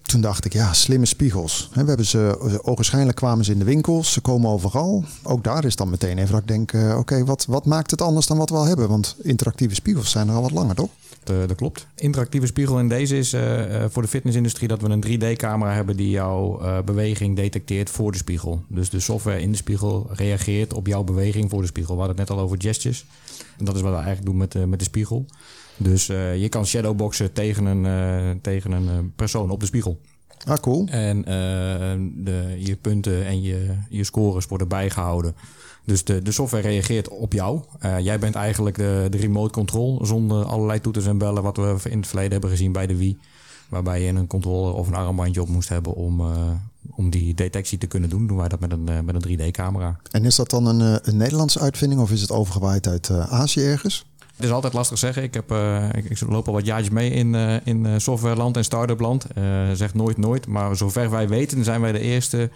Toen dacht ik, ja, slimme spiegels. We hebben ze, ogenschijnlijk kwamen ze in de winkels. Ze komen overal. Ook daar is dan meteen even dat ik denk, oké, okay, wat, wat maakt het anders dan wat we al hebben? Want interactieve spiegels zijn er al wat langer, toch? Uh, dat klopt. Interactieve spiegel in deze is uh, voor de fitnessindustrie dat we een 3D-camera hebben die jouw beweging detecteert voor de spiegel. Dus de software in de spiegel reageert op jouw beweging voor de spiegel. We hadden het net al over gestures. En dat is wat we eigenlijk doen met, met de spiegel. Dus je kan shadowboxen tegen een, tegen een persoon op de spiegel. Ah, cool. En eh, de, je punten en je, je scores worden bijgehouden. Dus de, de software reageert op jou. Eh, jij bent eigenlijk de, de remote control zonder allerlei toeters en bellen... wat we in het verleden hebben gezien bij de Wii. Waarbij je een controller of een armbandje op moest hebben om, eh, om die detectie te kunnen doen. Doen wij dat met een, eh, met een 3D-camera. En is dat dan een, een Nederlandse uitvinding of is het overgewaaid uit Azië ergens? Het is altijd lastig zeggen. Ik, heb, ik, ik loop al wat jaartjes mee in, in softwareland en start-upland. Eh zeg nooit nooit. Maar zover wij weten zijn wij de eerste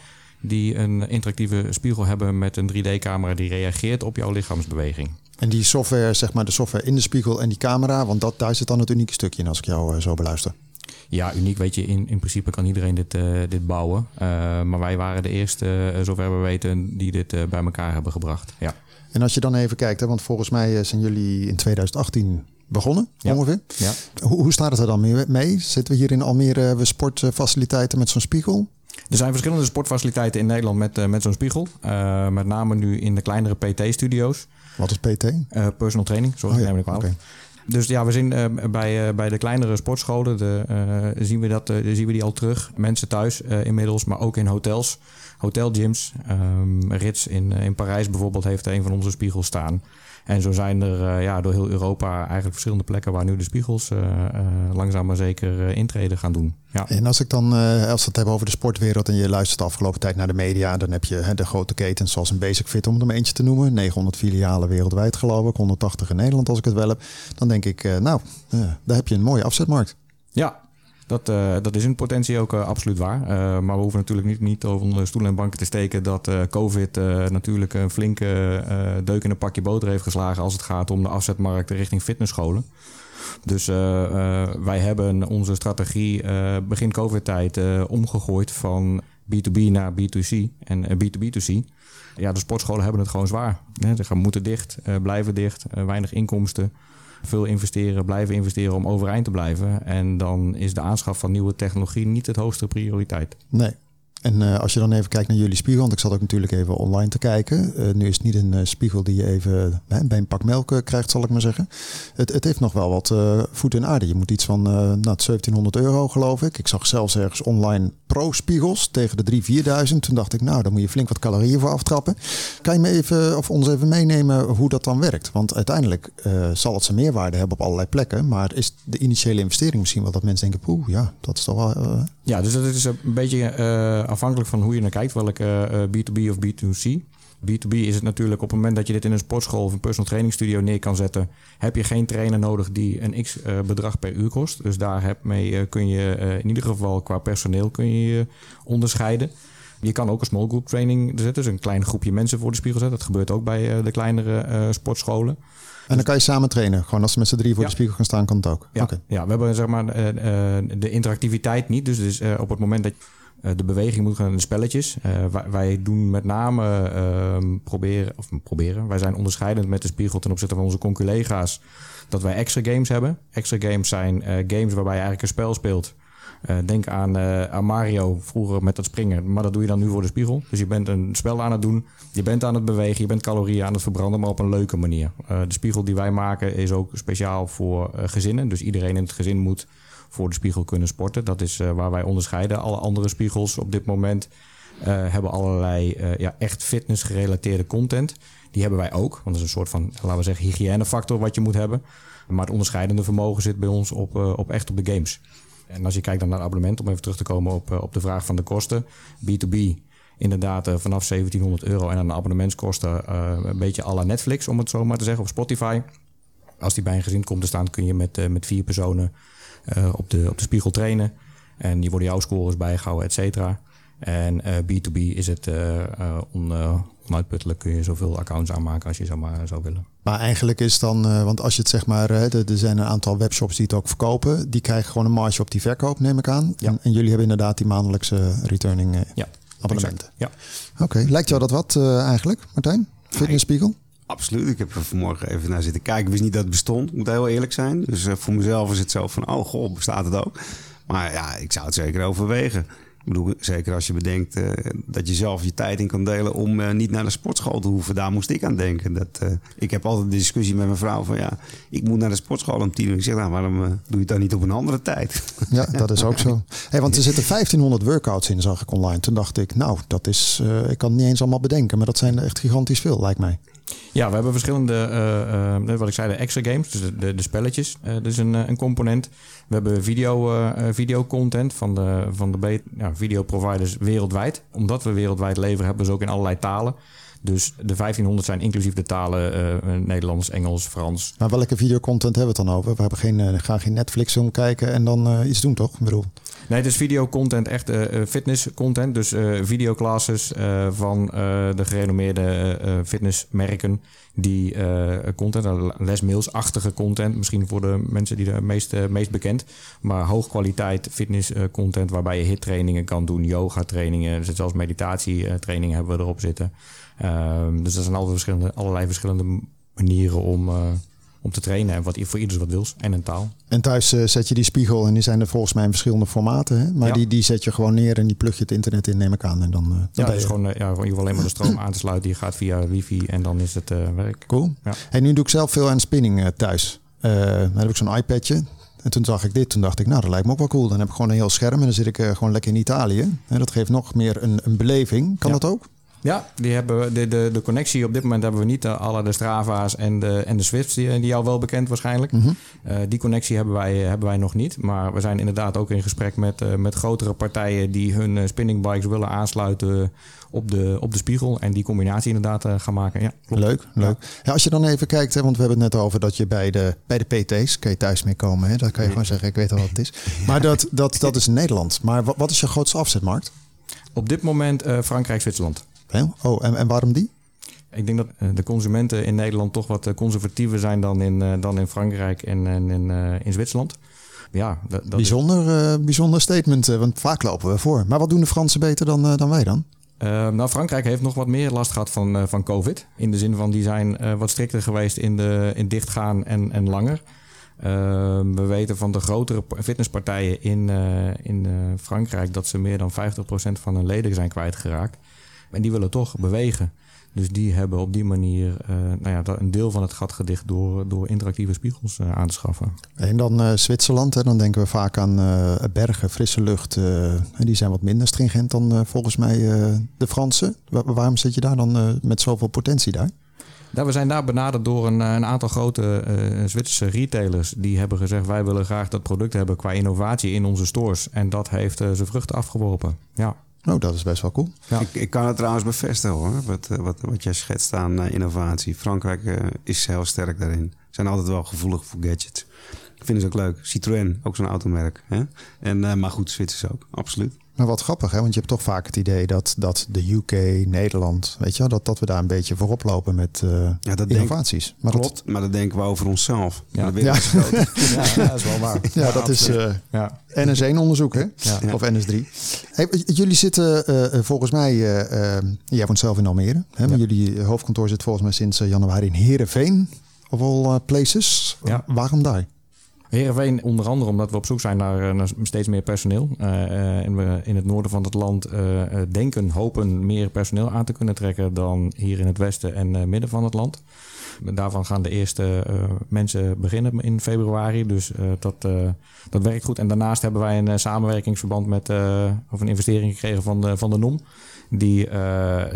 die een interactieve spiegel hebben met een 3D-camera die reageert op jouw lichaamsbeweging. En die software, zeg maar de software in de spiegel en die camera, want dat, daar zit dan het unieke stukje in als ik jou eh, zo beluister. Ja, uniek weet je, in, in principe kan iedereen dit, eh, dit bouwen. Eh, maar wij waren de eerste, eh, zover we weten, die dit bij elkaar hebben gebracht. Ja. En als je dan even kijkt, hè, want volgens mij zijn jullie in 2018 begonnen Ja. ongeveer. Ja. Hoe, hoe staat het er dan mee- mee? Zitten we hier in Almere, hebben we sportfaciliteiten met zo'n spiegel? Er zijn verschillende sportfaciliteiten in Nederland met, eh, met zo'n spiegel. Eh, met name nu in de kleinere PT-studio's. Wat is PT? Eh, personal training, sorry, Oh ja, neem ik kwalijk. oké. Dus ja, we zien bij, bij de kleinere sportscholen de, zien, we dat, zien we die al terug. Mensen thuis inmiddels, maar ook in hotels, hotelgyms. Ehm Rits in, in Parijs bijvoorbeeld heeft een van onze spiegels staan. En zo zijn er eh, ja, door heel Europa eigenlijk verschillende plekken waar nu de spiegels eh, eh, langzaam maar zeker intreden gaan doen. Ja. En als ik dan, als we het hebben over de sportwereld en je luistert de afgelopen tijd naar de media, dan heb je hè, de grote ketens zoals een Basic Fit om er maar eentje te noemen. 900 filialen wereldwijd geloof ik, 180 in Nederland als ik het wel heb. Dan denk ik, nou, daar heb je een mooie afzetmarkt. Ja, dat, eh, dat is in potentie ook eh, absoluut waar. Eh, maar we hoeven natuurlijk niet, niet over stoelen en banken te steken dat COVID natuurlijk een flinke deuk in een pakje boter heeft geslagen als het gaat om de afzetmarkt richting fitnessscholen. Dus wij hebben onze strategie begin COVID-tijd omgegooid van B2B naar B2C en eh, B2B2C. Ja, de sportscholen hebben het gewoon zwaar. Ze gaan moeten dicht, blijven dicht, weinig inkomsten veel investeren, blijven investeren om overeind te blijven. En dan is de aanschaf van nieuwe technologie niet het hoogste prioriteit. Nee. En eh, als je dan even kijkt naar jullie spiegel, want ik zat ook natuurlijk even online te kijken. Eh, nu is het niet een eh, spiegel die je even bij een pak melk krijgt, zal ik maar zeggen. Het, het heeft nog wel wat voet in aarde. Je moet iets van nou, 1700 euro geloof ik. Ik zag zelfs ergens online pro-spiegels tegen de 3.000, 4.000. Toen dacht ik, nou, daar moet je flink wat calorieën voor aftrappen. Kan je me even, of ons even meenemen hoe dat dan werkt? Want uiteindelijk eh, zal het zijn meerwaarde hebben op allerlei plekken. Maar is de initiële investering misschien wel dat mensen denken, poeh, ja, dat is toch wel... eh, Ja, dus dat is een beetje eh, afhankelijk van hoe je naar kijkt, welke eh, B2B of B2C. B2B is het natuurlijk op het moment dat je dit in een sportschool of een personal training studio neer kan zetten, heb je geen trainer nodig die een x eh, bedrag per uur kost. Dus daar heb mee, eh, kun je eh, in ieder geval qua personeel kun je je onderscheiden. Je kan ook een small group training zetten, dus een klein groepje mensen voor de spiegel zetten. Dat gebeurt ook bij de kleinere sportscholen. En dan kan je samen trainen. Gewoon als ze met z'n drie voor Ja. de spiegel gaan staan, kan het ook. Ja, ja we hebben zeg maar de interactiviteit niet. Dus, dus op het moment dat de beweging moet gaan in de spelletjes. eh, wij, wij doen met name ehm, proberen, of proberen, wij zijn onderscheidend met de spiegel ten opzichte van onze conculega's. Dat wij extra games hebben. Extra games zijn eh, games waarbij je eigenlijk een spel speelt. Eh, denk aan, eh, aan Mario vroeger met dat springen. Maar dat doe je dan nu voor de spiegel. Dus je bent een spel aan het doen. Je bent aan het bewegen. Je bent calorieën aan het verbranden. Maar op een leuke manier. Eh, de spiegel die wij maken is ook speciaal voor eh, gezinnen. Dus iedereen in het gezin moet voor de spiegel kunnen sporten. Dat is eh, waar wij onderscheiden. Alle andere spiegels op dit moment eh, hebben allerlei eh, ja, echt fitness gerelateerde content. Die hebben wij ook. Want dat is een soort van, laten we zeggen, hygiënefactor wat je moet hebben. Maar het onderscheidende vermogen zit bij ons op, op echt op de games. En als je kijkt dan naar abonnement, om even terug te komen op, op de vraag van de kosten. B2B inderdaad vanaf 1700 euro en aan de abonnementskosten een beetje à la Netflix, om het zo maar te zeggen, of Spotify. Als die bij een gezin komt te staan, kun je met, met vier personen op, de, op de spiegel trainen. En die worden jouw scores bijgehouden, et cetera. En eh, B2B is het eh, eh, on, eh, onuitputtelijk. Kun je zoveel accounts aanmaken als je zo maar zou willen. Maar eigenlijk is dan, eh, want als je het zeg maar, eh, er zijn een aantal webshops die het ook verkopen. Die krijgen gewoon een marge op die verkoop, neem ik aan. Ja. En, en jullie hebben inderdaad die maandelijkse returning eh, Ja, abonnementen. exact. Ja. Oké, lijkt jou dat wat eh, eigenlijk, Martijn? Fitnessspiegel? Absoluut. Ik heb er vanmorgen even naar zitten kijken. Ik wist niet dat het bestond. Ik moet heel eerlijk zijn. Dus eh, voor mezelf is het zo van, oh goh, bestaat het ook? Maar ja, ik zou het zeker overwegen. Ik bedoel, zeker als je bedenkt uh, dat je zelf je tijd in kan delen om uh, niet naar de sportschool te hoeven. Daar moest ik aan denken. Dat, ik heb altijd de discussie met mijn vrouw van ja, ik moet naar de sportschool om tien uur. Ik zeg nou, waarom doe je het dan niet op een andere tijd? Ja, dat is ook zo. Hey, want er zitten 1500 workouts in, zag ik online. Toen dacht ik, nou, dat is, ik kan het niet eens allemaal bedenken, maar dat zijn echt gigantisch veel, lijkt mij. Ja, we hebben verschillende, uh, uh, wat ik zei, de extra games, dus de, de, spelletjes. Uh, dat is een, een component. We hebben video, video content van de, van de ja, videoproviders wereldwijd. Omdat we wereldwijd leveren, hebben we ze ook in allerlei talen. Dus de 1500 zijn inclusief de talen Nederlands, Engels, Frans. Maar welke videocontent hebben we het dan over? We hebben geen, gaan geen Netflix om kijken en dan iets doen, toch? Ik bedoel. Nee, het is videocontent, echt fitness content. Dus videoclasses van de gerenommeerde fitnessmerken. Die content, lesmails-achtige content. Misschien voor de mensen die de meest, meest bekend. Maar hoogkwaliteit fitness content waarbij je hittrainingen kan doen. Yoga trainingen, dus zelfs meditatietrainingen hebben we erop zitten. Um, dus er zijn allerlei verschillende, allerlei verschillende manieren om, om te trainen. En wat voor ieders wat wils. En een taal. En thuis uh, zet je die spiegel en die zijn er volgens mij in verschillende formaten. Hè? Maar ja. die, die zet je gewoon neer en die plug je het internet in, neem ik aan. En dan, uh, dan ja, dus gewoon, ja, je hoeft alleen maar de stroom aan te sluiten. Die gaat via wifi en dan is het werk. Cool. Ja. Hey, nu doe ik zelf veel aan spinning thuis. dan heb ik zo'n iPadje. En toen zag ik dit, toen dacht ik, nou, dat lijkt me ook wel cool. Dan heb ik gewoon een heel scherm en dan zit ik gewoon lekker in Italië. En dat geeft nog meer een, een beleving. Kan dat ook? Ja, die hebben de, de, de connectie op dit moment hebben we niet. Uh, alle de Strava's en de, en de Swifts, die, die jou wel bekend waarschijnlijk. Mm -hmm. uh, die connectie hebben wij, hebben wij nog niet. Maar we zijn inderdaad ook in gesprek met, uh, met grotere partijen die hun spinningbikes willen aansluiten op de, op de spiegel. En die combinatie inderdaad gaan maken. Ja, klopt. Leuk, leuk. Ja. als je dan even kijkt, hè, want we hebben het net over dat je bij de, bij de PT's, kan je thuis mee komen. Hè? Dat kan je gewoon zeggen, ik weet al wat het is. (laughs) Maar dat, dat, dat is Nederland. Maar wat, wat is je grootste afzetmarkt? Op dit moment Frankrijk, Zwitserland. Oh, en, en waarom die? Ik denk dat eh, de consumenten in Nederland toch wat eh, conservatiever zijn dan in, uh, dan in Frankrijk en, en in, in Zwitserland. Ja, dat, dat bijzonder, is... uh, bijzonder statement, want vaak lopen we voor. Maar wat doen de Fransen beter dan, dan wij dan? nou, Frankrijk heeft nog wat meer last gehad van, van COVID. In de zin van die zijn wat strikter geweest in, de, in dichtgaan en, en langer. we weten van de grotere fitnesspartijen in, in Frankrijk dat ze meer dan 50% van hun leden zijn kwijtgeraakt. En die willen toch bewegen. Dus die hebben op die manier uh, nou ja, een deel van het gat gedicht door, door interactieve spiegels uh, aan te schaffen. En dan uh, Zwitserland, hè, dan denken we vaak aan bergen, frisse lucht. die zijn wat minder stringent dan volgens mij de Fransen. waarom zit je daar dan met zoveel potentie daar? Nou, we zijn daar benaderd door een, een aantal grote Zwitserse retailers. Die hebben gezegd: wij willen graag dat product hebben qua innovatie in onze stores. En dat heeft zijn vruchten afgeworpen. Ja. Oh, dat is best wel cool. Ik, ik, kan het trouwens bevestigen hoor, wat, eh, wat, wat jij schetst aan uh, innovatie. Frankrijk uh, is heel sterk daarin. Zijn altijd wel gevoelig voor gadgets. Ik vind het ook leuk. Citroën, ook zo'n automerk. Hè? En, maar goed, Zwitsers ook, absoluut. Maar wat grappig, hè? want je hebt toch vaak het idee dat, dat de UK, Nederland, weet je, dat, dat we daar een beetje voorop lopen met uh, ja, dat innovaties. Denk, maar klopt, dat, maar dat denken we over onszelf. Ja, ja. (laughs) ja. ja dat is wel waar. Ja, dat is uh, ja. NS1-onderzoek, hè? Of NS3. Hey, jullie zitten uh, volgens mij, jij woont zelf in Almere, hè? maar jullie hoofdkantoor zit volgens mij sinds januari in Heerenveen, of all places. Waarom daar? Heerenveen onder andere omdat we op zoek zijn naar, eh, steeds meer personeel. Uh, en we in het noorden van het land denken, hopen meer personeel aan te kunnen trekken dan hier in het westen en midden van het land. Daarvan gaan de eerste mensen beginnen in februari. Dus dat, dat werkt goed. En daarnaast hebben wij een samenwerkingsverband met, of een investering gekregen van de, van de NOM die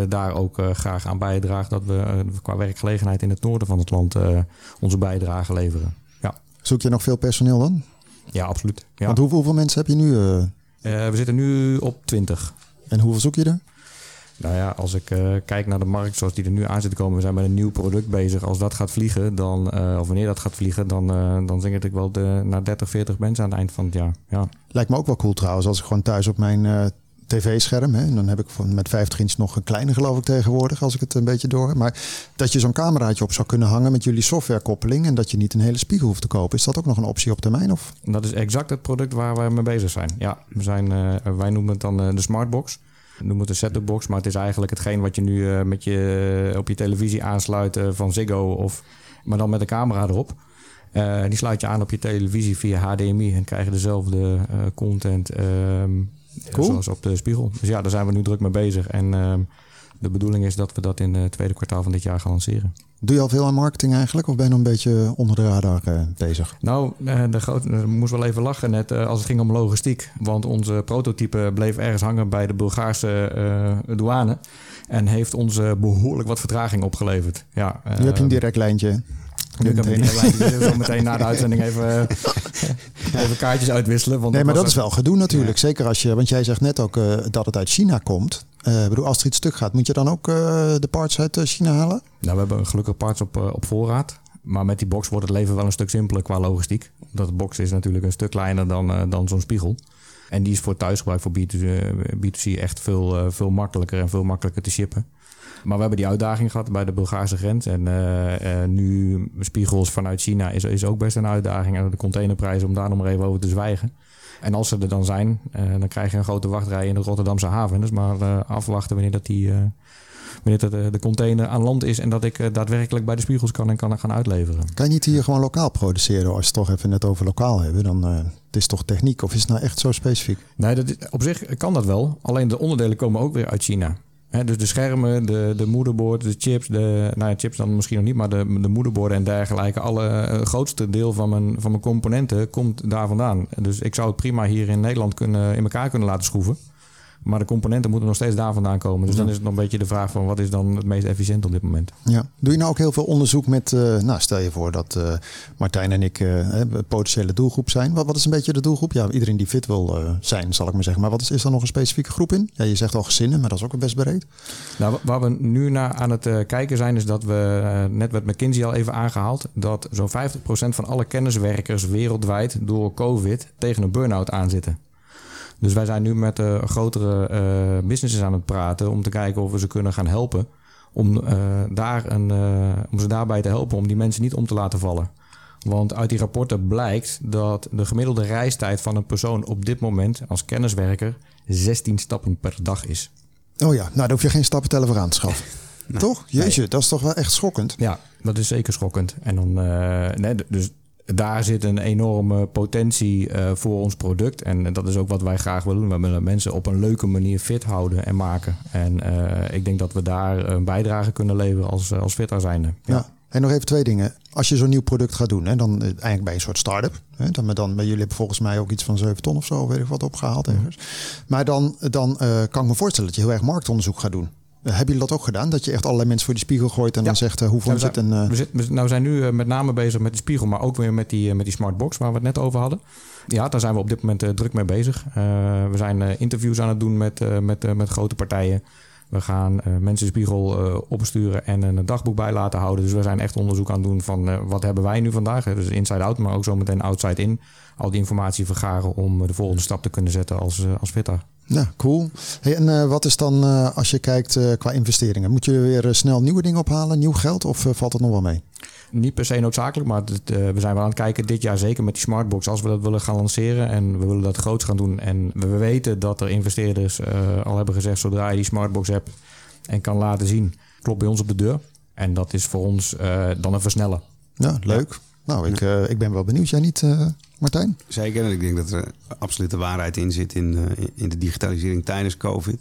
daar ook graag aan bijdraagt dat we qua werkgelegenheid in het noorden van het land onze bijdrage leveren. Zoek je nog veel personeel dan? Ja, absoluut. Ja. Want hoeveel, hoeveel mensen heb je nu? Uh... Uh, we zitten nu op 20. En hoeveel zoek je er? Nou ja, als ik uh, kijk naar de markt zoals die er nu aan zit te komen, we zijn met een nieuw product bezig. Als dat gaat vliegen, dan, of wanneer dat gaat vliegen, dan, dan denk ik wel de, naar 30, 40 mensen aan het eind van het jaar. Ja. Lijkt me ook wel cool trouwens, als ik gewoon thuis op mijn tv-scherm. En dan heb ik van, met 50 inch nog een kleine geloof ik tegenwoordig, als ik het een beetje door Maar dat je zo'n cameraatje op zou kunnen hangen met jullie softwarekoppeling en dat je niet een hele spiegel hoeft te kopen. Is dat ook nog een optie op termijn? Of? Dat is exact het product waar we mee bezig zijn. Ja, we zijn, uh, wij noemen het dan uh, de smartbox. We noemen het de set box, maar het is eigenlijk hetgeen wat je nu uh, met je, op je televisie aansluit van Ziggo, of, maar dan met een camera erop. die sluit je aan op je televisie via HDMI en krijg je dezelfde content ehm, Cool. Zoals op de spiegel. Dus ja, daar zijn we nu druk mee bezig. En ehm, de bedoeling is dat we dat in het tweede kwartaal van dit jaar gaan lanceren. Doe je al veel aan marketing eigenlijk? Of ben je nog een beetje onder de radar eh, bezig? Nou, eh, de grote, ik moest wel even lachen net eh, als het ging om logistiek. Want onze prototype bleef ergens hangen bij de Bulgaarse eh, douane. En heeft ons eh, behoorlijk wat vertraging opgeleverd. Ja, Nu heb je een direct lijntje. Nu kan ik zo meteen na de uitzending even, (laughs) even kaartjes uitwisselen. Want Nee, maar dat is wel gedoe natuurlijk. Zeker als je, want jij zegt net ook eh, dat het uit China komt. Eh, ik bedoel, als er iets stuk gaat, moet je dan ook eh, de parts uit eh, China halen? Nou, we hebben gelukkig parts op, eh, op voorraad. Maar met die box wordt het leven wel een stuk simpeler qua logistiek. Omdat de box is natuurlijk een stuk kleiner dan, eh, dan zo'n spiegel. En die is voor thuisgebruik, voor B2, eh, B2C, echt veel, eh, veel makkelijker en veel makkelijker te shippen. Maar we hebben die uitdaging gehad bij de Bulgaarse grens. En eh, eh, nu spiegels vanuit China is, is ook best een uitdaging. En de containerprijzen, om daar nog maar even over te zwijgen. En als ze er dan zijn, eh, dan krijg je een grote wachtrij in de Rotterdamse haven. Dus maar afwachten wanneer dat die... wanneer dat de, container aan land is en dat ik daadwerkelijk bij de spiegels kan en kan gaan uitleveren. Kan je niet hier gewoon lokaal produceren? Als we het toch even net over lokaal hebben, dan eh het is toch techniek of is het nou echt zo specifiek? Nee, dat is- op zich kan dat wel. Alleen de onderdelen komen ook weer uit China. Dus de schermen, de, de moederbord, de chips, de, nou ja, chips dan misschien nog niet, maar de, de moederborden en dergelijke. Alle eh, grootste deel van mijn, van mijn componenten komt daar vandaan. Dus ik zou het prima hier in Nederland kunnen, in elkaar kunnen laten schroeven. Maar de componenten moeten nog steeds daar vandaan komen. Dus dan is het nog een beetje de vraag van wat is dan het meest efficiënt op dit moment. Ja. Doe je nou ook heel veel onderzoek met, eh, nou stel je voor dat eh, Martijn en ik eh, een potentiële doelgroep zijn. Wat, wat is een beetje de doelgroep? Ja, iedereen die fit wil zijn, zal ik maar zeggen. Maar wat is, is er nog een specifieke groep in? Ja, je zegt al gezinnen, maar dat is ook best breed. Nou, wa- waar we nu naar aan het kijken zijn, is dat we, net werd McKinsey al even aangehaald, dat zo'n 50% van alle kenniswerkers wereldwijd door COVID tegen een burn-out aanzitten. Dus wij zijn nu met eh, grotere eh, businesses aan het praten om te kijken of we ze kunnen gaan helpen. Om, eh, daar een, om ze daarbij te helpen om die mensen niet om te laten vallen. Want uit die rapporten blijkt dat de gemiddelde reistijd van een persoon op dit moment als kenniswerker 16 stappen per dag is. Oh ja, nou daar hoef je geen stappen tellen voor aan te schaffen. (laughs) Toch? Jeetje, dat is toch wel echt schokkend. Ja, dat is zeker schokkend. En dan, nee, dus daar zit een enorme potentie eh, voor ons product. En dat is ook wat wij graag willen doen. We willen mensen op een leuke manier fit houden en maken. En eh, ik denk dat we daar een bijdrage kunnen leveren als, eh, als fitter zijnde. Ja. En nog even twee dingen. Als je zo'n nieuw product gaat doen, hè, dan eh, eigenlijk bij een soort start-up. Hè, dan, dan, jullie hebben volgens mij ook iets van 7 ton of zo, weet ik wat, opgehaald ergens. Maar dan, dan eh, kan ik me voorstellen dat je heel erg marktonderzoek gaat doen. Eh, hebben jullie dat ook gedaan? Dat je echt allerlei mensen voor die spiegel gooit en Ja. dan zegt eh, hoeveel Ja, we, het? zijn, En, eh, we, nou, we zijn nu eh, met name bezig met die spiegel, maar ook weer met die, eh, met die smartbox waar we het net over hadden. Ja, daar zijn we op dit moment eh, druk mee bezig. Eh, we zijn eh, interviews aan het doen met, eh, met, eh, met grote partijen. We gaan eh, mensen spiegel eh, opsturen en een dagboek bij laten houden. Dus we zijn echt onderzoek aan het doen van eh, wat hebben wij nu vandaag. Dus inside out, maar ook zo meteen outside in. Al die informatie vergaren om de volgende stap te kunnen zetten als, als fitter. ja, cool. Hey, en wat is dan als je kijkt qua investeringen? Moet je weer snel nieuwe dingen ophalen, nieuw geld of valt het nog wel mee? Niet per se noodzakelijk, maar het, eh, we zijn wel aan het kijken dit jaar zeker met die smartbox. Als we dat willen gaan lanceren en we willen dat groots gaan doen. En we weten dat er investeerders eh, al hebben gezegd... zodra je die smartbox hebt en kan laten zien... klopt bij ons op de deur. En dat is voor ons eh, dan een versnellen. Ja, leuk. Nou, ik, eh, ik ben wel benieuwd. Jij niet, eh, Martijn? Zeker. En ik denk dat er absoluut de waarheid in zit in, eh, in de digitalisering tijdens COVID.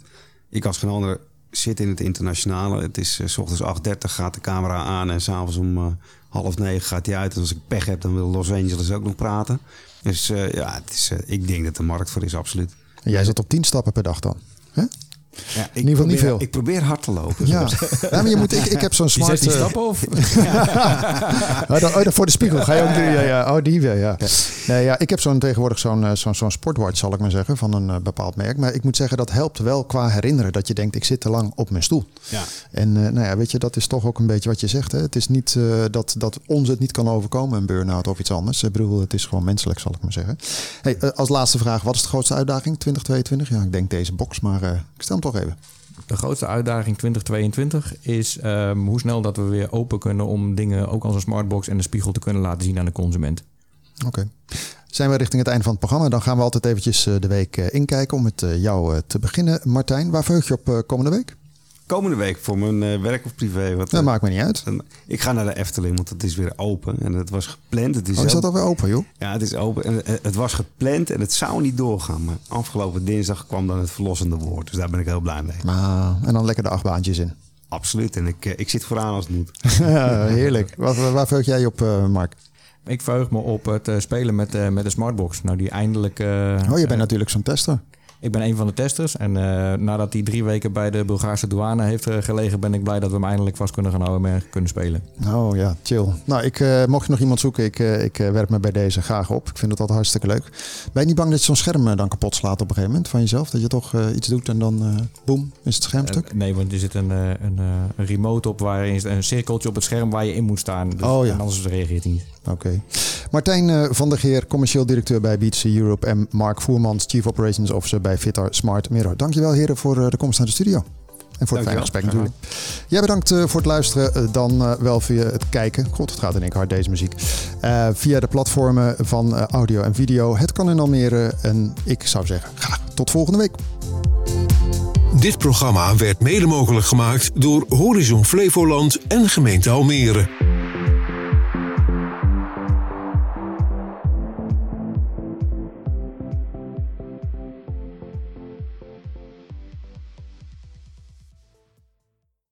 Ik als geen ander zit in het internationale. Het is eh, s ochtends 8.30 gaat de camera aan en s'avonds om eh, half negen gaat hij uit. En als ik pech heb, dan wil Los Angeles ook nog praten. Dus eh, ja, het is, ik denk dat er markt voor is, absoluut. En jij zat op 10 stappen per dag dan. Hè? Ja, ik ieder geval niet veel. Ik probeer hard te lopen. Ja. ja, maar je moet, ik, ik heb zo'n Die smart... 16 eh, stappen of? Oh, dan, oh, dan voor de spiegel ga je ook doen. Ja, ja. Oh, die weer, ja. Nee, ja. Ik heb zo'n tegenwoordig zo'n eh, zo'n zo'n sportwatch, zal ik maar zeggen, van een eh, bepaald merk. Maar ik moet zeggen, dat helpt wel qua herinneren. Dat je denkt, ik zit te lang op mijn stoel. Ja. En eh, nou ja, weet je, dat is toch ook een beetje wat je zegt. Hè? Het is niet eh, dat, dat ons het niet kan overkomen, een burn-out of iets anders. Ik bedoel, het is gewoon menselijk, zal ik maar zeggen. Hey, eh, als laatste vraag, wat is de grootste uitdaging 2022? Ja, ik denk deze box, maar eh, ik stel hem toch even. De grootste uitdaging 2022 is ehm, hoe snel dat we weer open kunnen... om dingen ook als een smartbox en een spiegel te kunnen laten zien aan de consument. Oké. Zijn we richting het einde van het programma? Dan gaan we altijd eventjes eh, de week eh, inkijken om met eh, jou te beginnen. Martijn, waar verheug je op komende week? Komende week voor mijn eh, werk of privé. Wat, Dat eh, maakt me niet uit. dan- ik ga naar de Efteling, want het is weer open. En het was gepland. Het is Oh, is dat alweer open, joh? Ja, het is open. En eh, het was gepland en het zou niet doorgaan. Maar afgelopen dinsdag kwam dan het verlossende woord. Dus daar ben ik heel blij mee. Ah, en dan lekker de achtbaantjes in. Absoluut. En ik, ik zit vooraan als het moet. (laughs) Heerlijk. Wat, waar verheug jij op, eh, Mark? Ik verheug me op het eh, spelen met, eh, met de Smartbox. Nou, die eindelijk... eh, Oh, je bent natuurlijk zo'n tester. Ik ben een van de testers. En eh, nadat hij drie weken bij de Bulgaarse douane heeft eh, gelegen... ben ik blij dat we hem eindelijk vast kunnen gaan houden en kunnen spelen. Oh ja, chill. Nou, ik, eh, mocht je nog iemand zoeken, ik, ik werp me bij deze graag op. Ik vind het altijd hartstikke leuk. Ben je niet bang dat je zo'n scherm dan kapot slaat op een gegeven moment van jezelf? Dat je toch iets doet en dan boem, is het scherm stuk? Eh, nee, want er zit een, een, een remote op... waarin een cirkeltje op het scherm waar je in moet staan. Dus, Oh, ja. En anders reageert hij niet. Oké. Martijn van der Geer, commercieel directeur bij Beats Europe. En Mark Voermans, Chief Operations Officer bij Vitar Smart Mirror. Dankjewel heren voor eh, de komst naar de studio. En voor het fijne gesprek natuurlijk. Jij bedankt eh, voor het luisteren. Eh, dan wel via het kijken. God, het gaat in één keer hard deze muziek. Eh, via de platformen van audio en video. Het kan in Almere. En ik zou zeggen, graag tot volgende week. Dit programma werd mede mogelijk gemaakt door Horizon Flevoland en gemeente Almere.